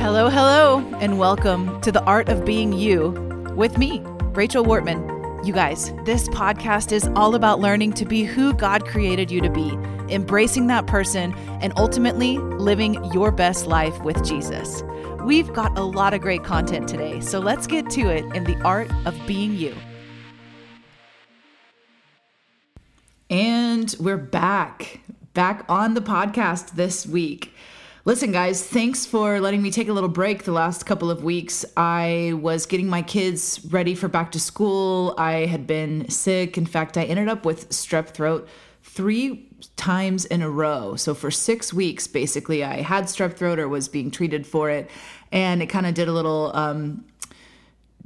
Hello, hello, and welcome to the Art of Being You with me, Rachel Wortman. You guys, this podcast is all about learning to be who God created you to be, embracing that person, and ultimately living your best life with Jesus. We've got a lot of great content today, so let's get to it in the Art of Being You. And we're back, back on the podcast this week. Listen, guys, thanks for letting me take a little break the last couple of weeks. I was getting my kids ready for back to school. I had been sick. In fact, I ended up with strep throat three times in a row. So for six weeks, basically, I had strep throat or was being treated for it. And it kind of did a little um,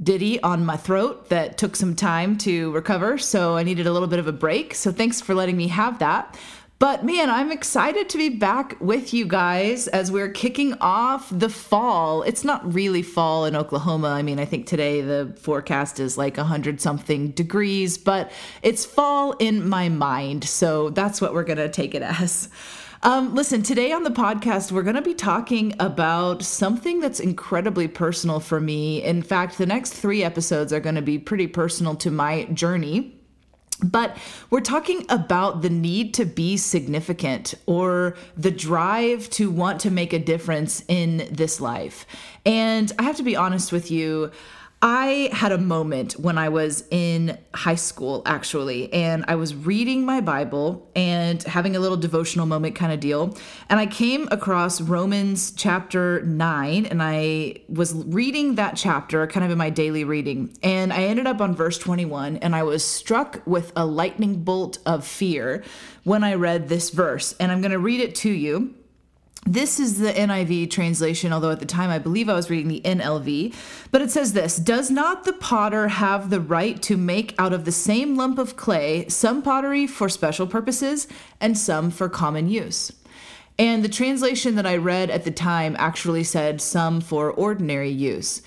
ditty on my throat that took some time to recover. So I needed a little bit of a break. So thanks for letting me have that. But man, I'm excited to be back with you guys as we're kicking off the fall. It's not really fall in Oklahoma. I mean, I think today the forecast is like 100 something degrees, but it's fall in my mind. So that's what we're going to take it as. Um, listen, today on the podcast, we're going to be talking about something that's incredibly personal for me. In fact, the next three episodes are going to be pretty personal to my journey but we're talking about the need to be significant or the drive to want to make a difference in this life. And I have to be honest with you, I had a moment when I was in high school, actually, and I was reading my Bible and having a little devotional moment kind of deal. And I came across Romans chapter 9, and I was reading that chapter kind of in my daily reading. And I ended up on verse 21, and I was struck with a lightning bolt of fear when I read this verse. And I'm going to read it to you. This is the NIV translation, although at the time I believe I was reading the NLV. But it says this Does not the potter have the right to make out of the same lump of clay some pottery for special purposes and some for common use? And the translation that I read at the time actually said some for ordinary use.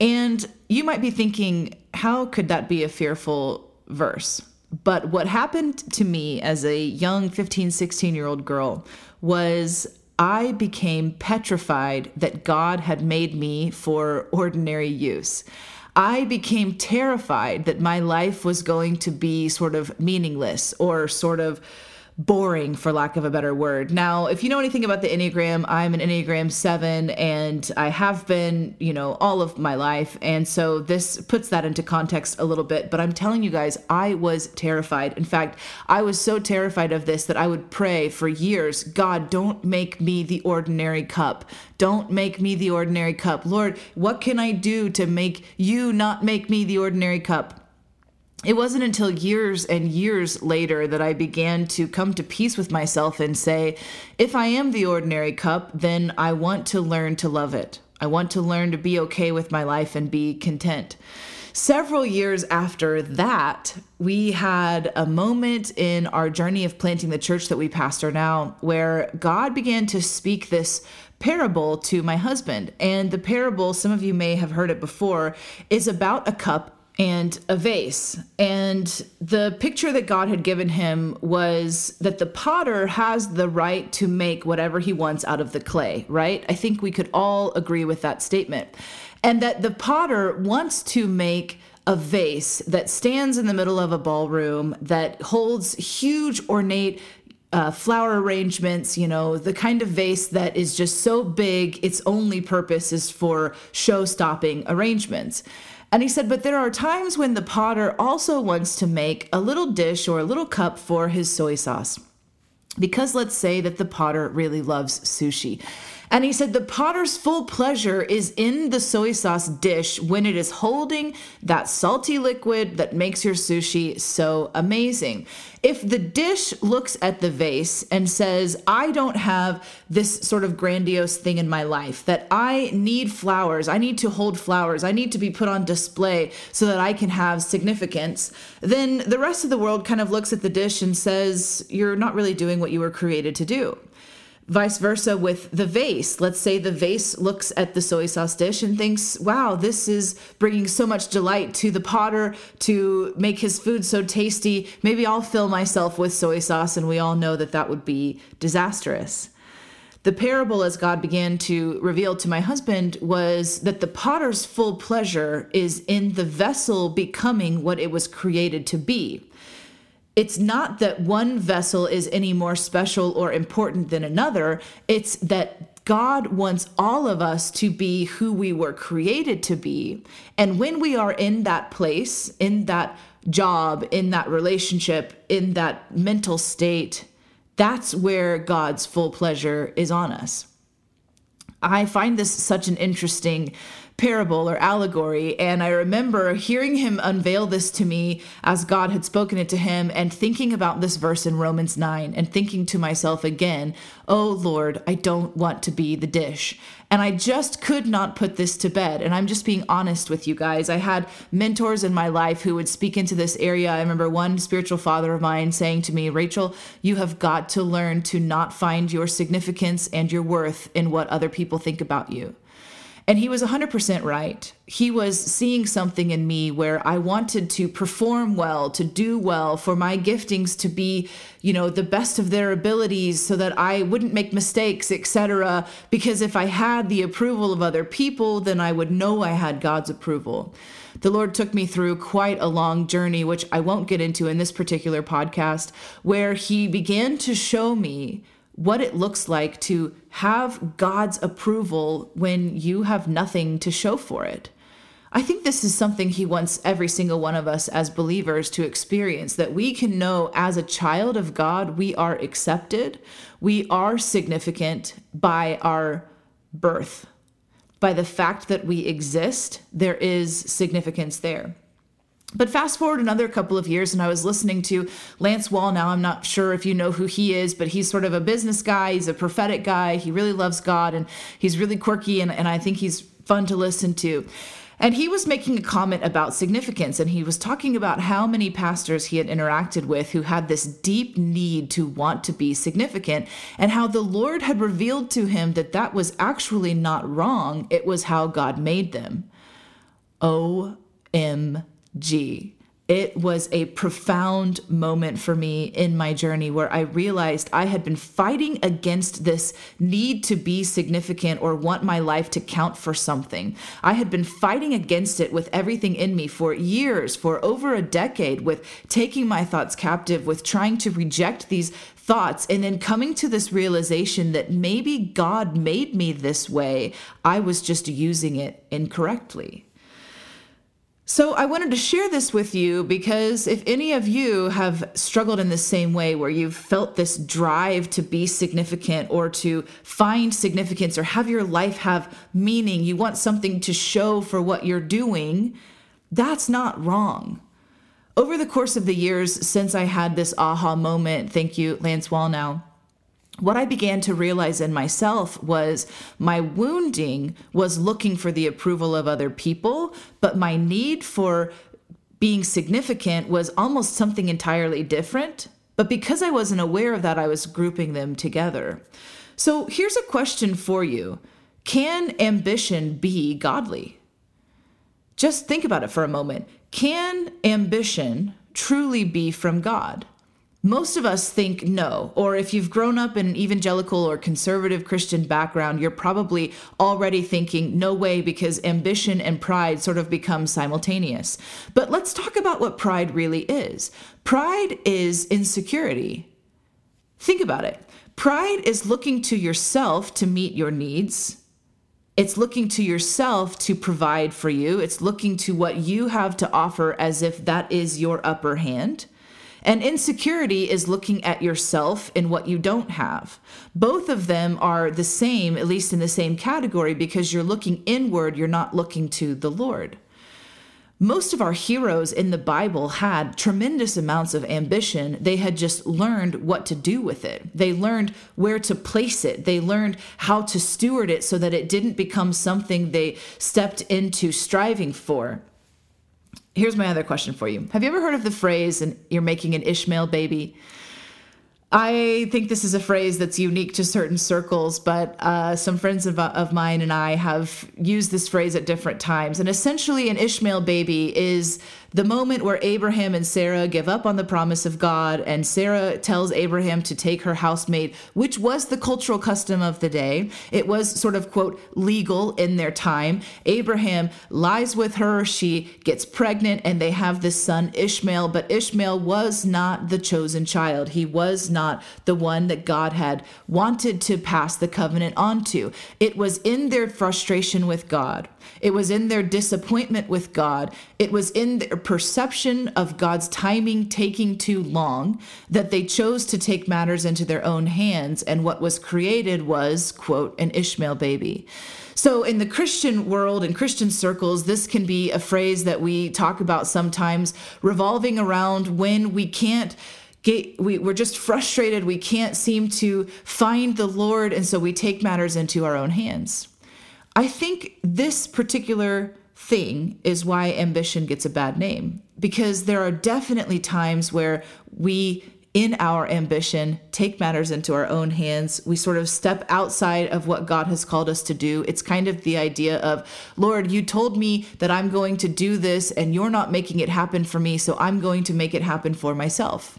And you might be thinking, how could that be a fearful verse? But what happened to me as a young 15, 16 year old girl was I became petrified that God had made me for ordinary use. I became terrified that my life was going to be sort of meaningless or sort of boring for lack of a better word. Now, if you know anything about the Enneagram, I'm an Enneagram 7 and I have been, you know, all of my life. And so this puts that into context a little bit, but I'm telling you guys, I was terrified. In fact, I was so terrified of this that I would pray for years, God, don't make me the ordinary cup. Don't make me the ordinary cup. Lord, what can I do to make you not make me the ordinary cup? It wasn't until years and years later that I began to come to peace with myself and say, if I am the ordinary cup, then I want to learn to love it. I want to learn to be okay with my life and be content. Several years after that, we had a moment in our journey of planting the church that we pastor now where God began to speak this parable to my husband. And the parable, some of you may have heard it before, is about a cup and a vase. And the picture that God had given him was that the potter has the right to make whatever he wants out of the clay, right? I think we could all agree with that statement. And that the potter wants to make a vase that stands in the middle of a ballroom that holds huge, ornate uh, flower arrangements, you know, the kind of vase that is just so big, its only purpose is for show stopping arrangements. And he said, but there are times when the potter also wants to make a little dish or a little cup for his soy sauce. Because let's say that the potter really loves sushi. And he said the potter's full pleasure is in the soy sauce dish when it is holding that salty liquid that makes your sushi so amazing. If the dish looks at the vase and says, I don't have this sort of grandiose thing in my life, that I need flowers, I need to hold flowers, I need to be put on display so that I can have significance, then the rest of the world kind of looks at the dish and says, You're not really doing what you were created to do. Vice versa with the vase. Let's say the vase looks at the soy sauce dish and thinks, wow, this is bringing so much delight to the potter to make his food so tasty. Maybe I'll fill myself with soy sauce. And we all know that that would be disastrous. The parable, as God began to reveal to my husband, was that the potter's full pleasure is in the vessel becoming what it was created to be. It's not that one vessel is any more special or important than another, it's that God wants all of us to be who we were created to be. And when we are in that place, in that job, in that relationship, in that mental state, that's where God's full pleasure is on us. I find this such an interesting parable or allegory. And I remember hearing him unveil this to me as God had spoken it to him and thinking about this verse in Romans 9 and thinking to myself again, oh Lord, I don't want to be the dish. And I just could not put this to bed. And I'm just being honest with you guys. I had mentors in my life who would speak into this area. I remember one spiritual father of mine saying to me, Rachel, you have got to learn to not find your significance and your worth in what other people think about you. And he was 100% right. He was seeing something in me where I wanted to perform well, to do well, for my giftings to be, you know, the best of their abilities so that I wouldn't make mistakes, etc. Because if I had the approval of other people, then I would know I had God's approval. The Lord took me through quite a long journey, which I won't get into in this particular podcast, where He began to show me what it looks like to have God's approval when you have nothing to show for it. I think this is something he wants every single one of us as believers to experience that we can know as a child of God, we are accepted, we are significant by our birth. By the fact that we exist, there is significance there. But fast forward another couple of years, and I was listening to Lance Wall. Now, I'm not sure if you know who he is, but he's sort of a business guy. He's a prophetic guy. He really loves God, and he's really quirky, and, and I think he's fun to listen to. And he was making a comment about significance, and he was talking about how many pastors he had interacted with who had this deep need to want to be significant, and how the Lord had revealed to him that that was actually not wrong. It was how God made them. O.M. G. It was a profound moment for me in my journey where I realized I had been fighting against this need to be significant or want my life to count for something. I had been fighting against it with everything in me for years, for over a decade, with taking my thoughts captive, with trying to reject these thoughts, and then coming to this realization that maybe God made me this way. I was just using it incorrectly. So, I wanted to share this with you because if any of you have struggled in the same way where you've felt this drive to be significant or to find significance or have your life have meaning, you want something to show for what you're doing, that's not wrong. Over the course of the years since I had this aha moment, thank you, Lance Wallnau what I began to realize in myself was my wounding was looking for the approval of other people, but my need for being significant was almost something entirely different. But because I wasn't aware of that, I was grouping them together. So here's a question for you Can ambition be godly? Just think about it for a moment. Can ambition truly be from God? Most of us think no, or if you've grown up in an evangelical or conservative Christian background, you're probably already thinking no way because ambition and pride sort of become simultaneous. But let's talk about what pride really is. Pride is insecurity. Think about it. Pride is looking to yourself to meet your needs. It's looking to yourself to provide for you. It's looking to what you have to offer as if that is your upper hand. And insecurity is looking at yourself and what you don't have. Both of them are the same, at least in the same category, because you're looking inward, you're not looking to the Lord. Most of our heroes in the Bible had tremendous amounts of ambition. They had just learned what to do with it. They learned where to place it. They learned how to steward it so that it didn't become something they stepped into striving for here's my other question for you. Have you ever heard of the phrase, and you're making an Ishmael baby? I think this is a phrase that's unique to certain circles, but uh, some friends of, of mine and I have used this phrase at different times. And essentially, an Ishmael baby is the moment where Abraham and Sarah give up on the promise of God, and Sarah tells Abraham to take her housemaid, which was the cultural custom of the day. It was sort of, quote, legal in their time. Abraham lies with her, she gets pregnant, and they have this son, Ishmael. But Ishmael was not the chosen child. He was not the one that God had wanted to pass the covenant on to. It was in their frustration with God it was in their disappointment with God. It was in their perception of God's timing taking too long that they chose to take matters into their own hands. And what was created was, quote, an Ishmael baby. So, in the Christian world, in Christian circles, this can be a phrase that we talk about sometimes revolving around when we can't. Get, we, we're just frustrated. We can't seem to find the Lord. And so we take matters into our own hands. I think this particular thing is why ambition gets a bad name because there are definitely times where we in our ambition take matters into our own hands. We sort of step outside of what god has called us to do. It's kind of the idea of lord you told me that i'm going to do this and you're not making it happen for me so i'm going to make it happen for myself.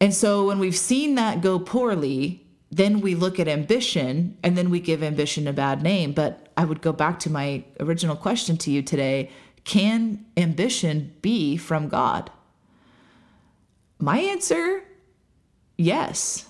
And so when we've seen that go poorly then we look at ambition and then we give ambition a bad name. But I would go back to my original question to you today can ambition be from God? My answer yes.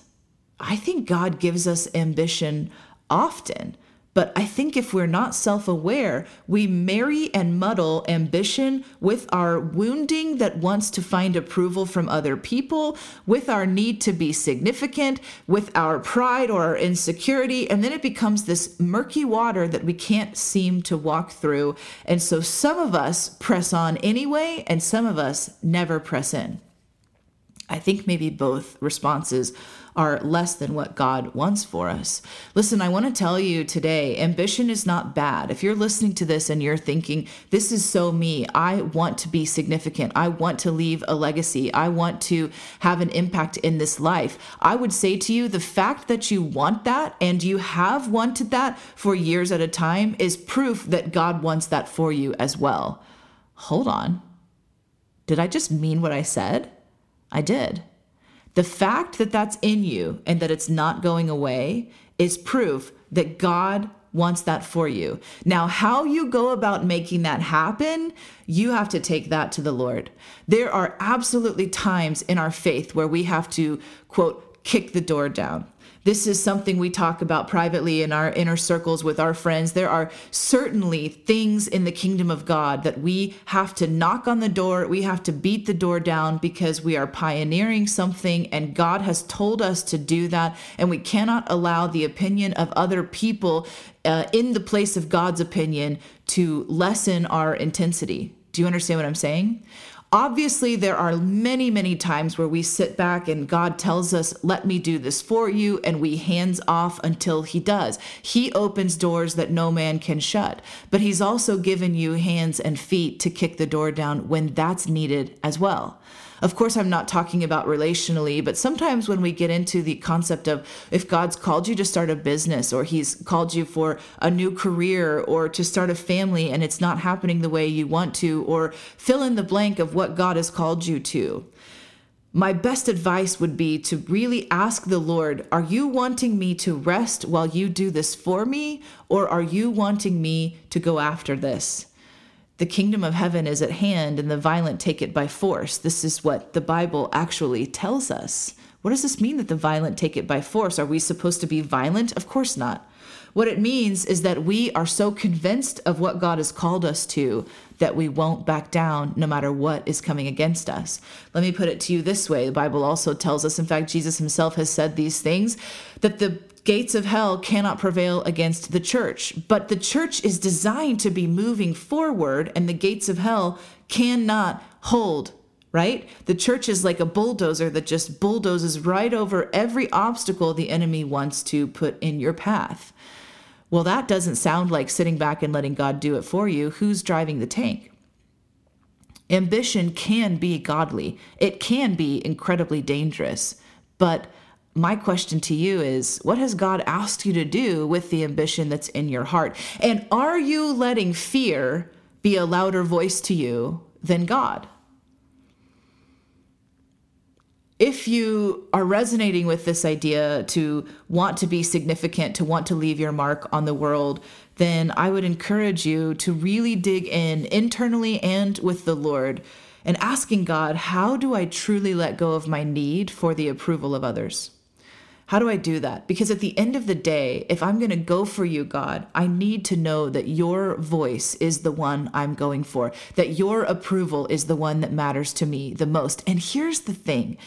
I think God gives us ambition often. But I think if we're not self aware, we marry and muddle ambition with our wounding that wants to find approval from other people, with our need to be significant, with our pride or our insecurity. And then it becomes this murky water that we can't seem to walk through. And so some of us press on anyway, and some of us never press in. I think maybe both responses are less than what God wants for us. Listen, I want to tell you today ambition is not bad. If you're listening to this and you're thinking, this is so me, I want to be significant, I want to leave a legacy, I want to have an impact in this life, I would say to you, the fact that you want that and you have wanted that for years at a time is proof that God wants that for you as well. Hold on. Did I just mean what I said? I did. The fact that that's in you and that it's not going away is proof that God wants that for you. Now, how you go about making that happen, you have to take that to the Lord. There are absolutely times in our faith where we have to, quote, kick the door down. This is something we talk about privately in our inner circles with our friends. There are certainly things in the kingdom of God that we have to knock on the door, we have to beat the door down because we are pioneering something and God has told us to do that. And we cannot allow the opinion of other people uh, in the place of God's opinion to lessen our intensity. Do you understand what I'm saying? Obviously, there are many, many times where we sit back and God tells us, Let me do this for you, and we hands off until He does. He opens doors that no man can shut, but He's also given you hands and feet to kick the door down when that's needed as well. Of course, I'm not talking about relationally, but sometimes when we get into the concept of if God's called you to start a business or He's called you for a new career or to start a family and it's not happening the way you want to, or fill in the blank of what God has called you to. My best advice would be to really ask the Lord, Are you wanting me to rest while you do this for me? Or are you wanting me to go after this? The kingdom of heaven is at hand and the violent take it by force. This is what the Bible actually tells us. What does this mean that the violent take it by force? Are we supposed to be violent? Of course not. What it means is that we are so convinced of what God has called us to that we won't back down no matter what is coming against us. Let me put it to you this way the Bible also tells us, in fact, Jesus himself has said these things, that the gates of hell cannot prevail against the church. But the church is designed to be moving forward, and the gates of hell cannot hold right? The church is like a bulldozer that just bulldozes right over every obstacle the enemy wants to put in your path. Well, that doesn't sound like sitting back and letting God do it for you. Who's driving the tank? Ambition can be godly, it can be incredibly dangerous, but my question to you is what has God asked you to do with the ambition that's in your heart? And are you letting fear be a louder voice to you than God. If you are resonating with this idea to want to be significant, to want to leave your mark on the world, then I would encourage you to really dig in internally and with the Lord and asking God, how do I truly let go of my need for the approval of others? How do I do that? Because at the end of the day, if I'm going to go for you, God, I need to know that your voice is the one I'm going for, that your approval is the one that matters to me the most. And here's the thing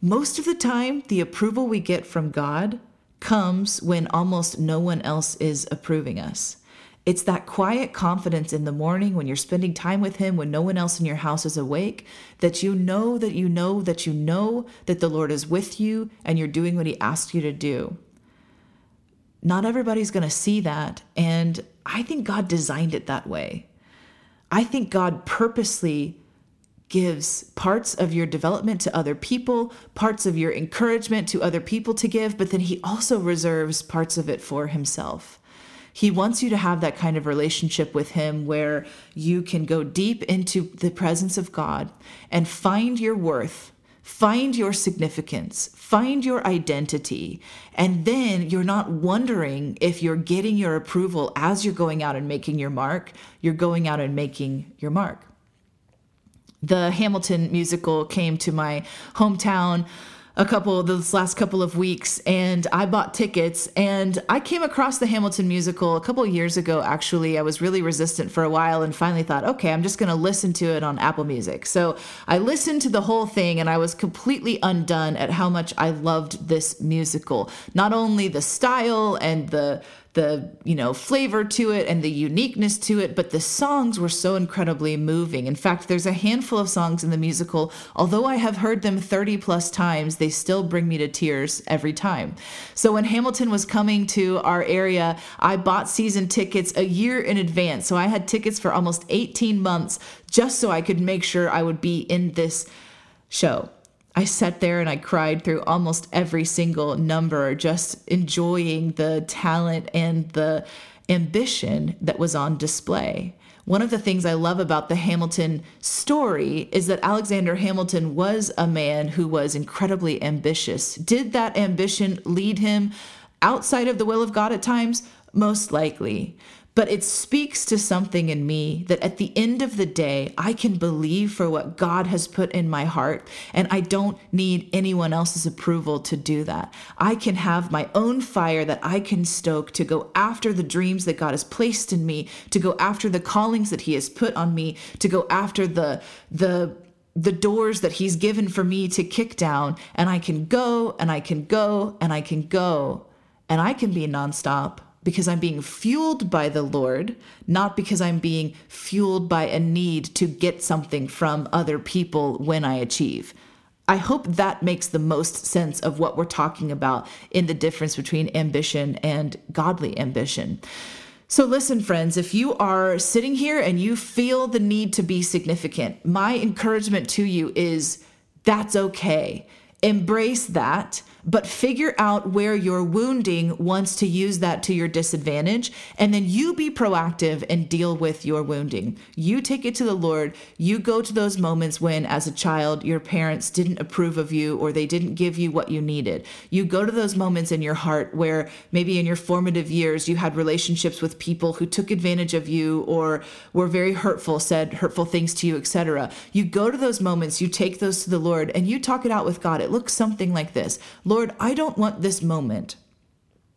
most of the time, the approval we get from God comes when almost no one else is approving us. It's that quiet confidence in the morning when you're spending time with Him, when no one else in your house is awake, that you know that you know that you know that the Lord is with you and you're doing what He asked you to do. Not everybody's going to see that. And I think God designed it that way. I think God purposely gives parts of your development to other people, parts of your encouragement to other people to give, but then He also reserves parts of it for Himself. He wants you to have that kind of relationship with Him where you can go deep into the presence of God and find your worth, find your significance, find your identity. And then you're not wondering if you're getting your approval as you're going out and making your mark. You're going out and making your mark. The Hamilton musical came to my hometown a couple this last couple of weeks and I bought tickets and I came across the Hamilton musical a couple years ago actually. I was really resistant for a while and finally thought, "Okay, I'm just going to listen to it on Apple Music." So, I listened to the whole thing and I was completely undone at how much I loved this musical. Not only the style and the the you know flavor to it and the uniqueness to it but the songs were so incredibly moving. In fact there's a handful of songs in the musical although i have heard them 30 plus times they still bring me to tears every time. So when hamilton was coming to our area i bought season tickets a year in advance. So i had tickets for almost 18 months just so i could make sure i would be in this show I sat there and I cried through almost every single number, just enjoying the talent and the ambition that was on display. One of the things I love about the Hamilton story is that Alexander Hamilton was a man who was incredibly ambitious. Did that ambition lead him outside of the will of God at times? Most likely but it speaks to something in me that at the end of the day, I can believe for what God has put in my heart, and I don't need anyone else's approval to do that. I can have my own fire that I can stoke to go after the dreams that God has placed in me, to go after the callings that He has put on me, to go after the, the, the doors that he's given for me to kick down, and I can go and I can go and I can go, and I can be nonstop because I'm being fueled by the Lord, not because I'm being fueled by a need to get something from other people when I achieve. I hope that makes the most sense of what we're talking about in the difference between ambition and godly ambition. So, listen, friends, if you are sitting here and you feel the need to be significant, my encouragement to you is that's okay. Embrace that but figure out where your wounding wants to use that to your disadvantage. And then you be proactive and deal with your wounding. You take it to the Lord. You go to those moments when, as a child, your parents didn't approve of you or they didn't give you what you needed. You go to those moments in your heart where maybe in your formative years you had relationships with people who took advantage of you or were very hurtful, said hurtful things to you, etc. You go to those moments, you take those to the Lord, and you talk it out with God. It looks something like this Lord, I don't want this moment,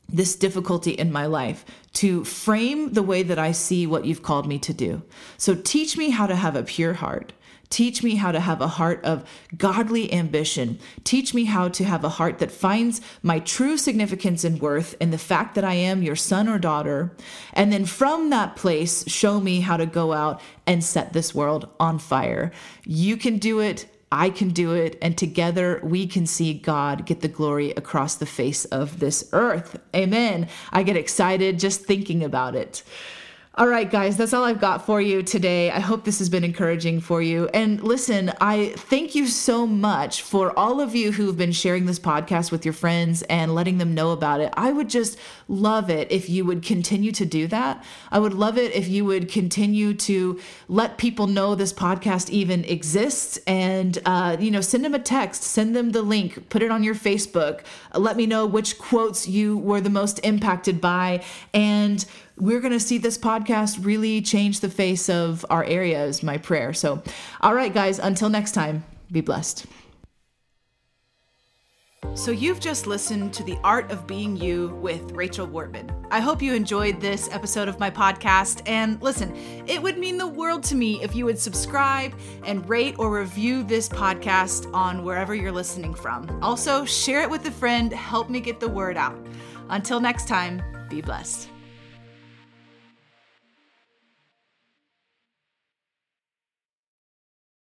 this difficulty in my life, to frame the way that I see what you've called me to do. So teach me how to have a pure heart. Teach me how to have a heart of godly ambition. Teach me how to have a heart that finds my true significance and worth in the fact that I am your son or daughter. And then from that place, show me how to go out and set this world on fire. You can do it. I can do it, and together we can see God get the glory across the face of this earth. Amen. I get excited just thinking about it. All right, guys, that's all I've got for you today. I hope this has been encouraging for you. And listen, I thank you so much for all of you who've been sharing this podcast with your friends and letting them know about it. I would just love it if you would continue to do that. I would love it if you would continue to let people know this podcast even exists and, uh, you know, send them a text, send them the link, put it on your Facebook. Let me know which quotes you were the most impacted by. And we're going to see this podcast really change the face of our area, is my prayer. So, all right, guys, until next time, be blessed. So, you've just listened to The Art of Being You with Rachel Wortman. I hope you enjoyed this episode of my podcast. And listen, it would mean the world to me if you would subscribe and rate or review this podcast on wherever you're listening from. Also, share it with a friend, help me get the word out. Until next time, be blessed.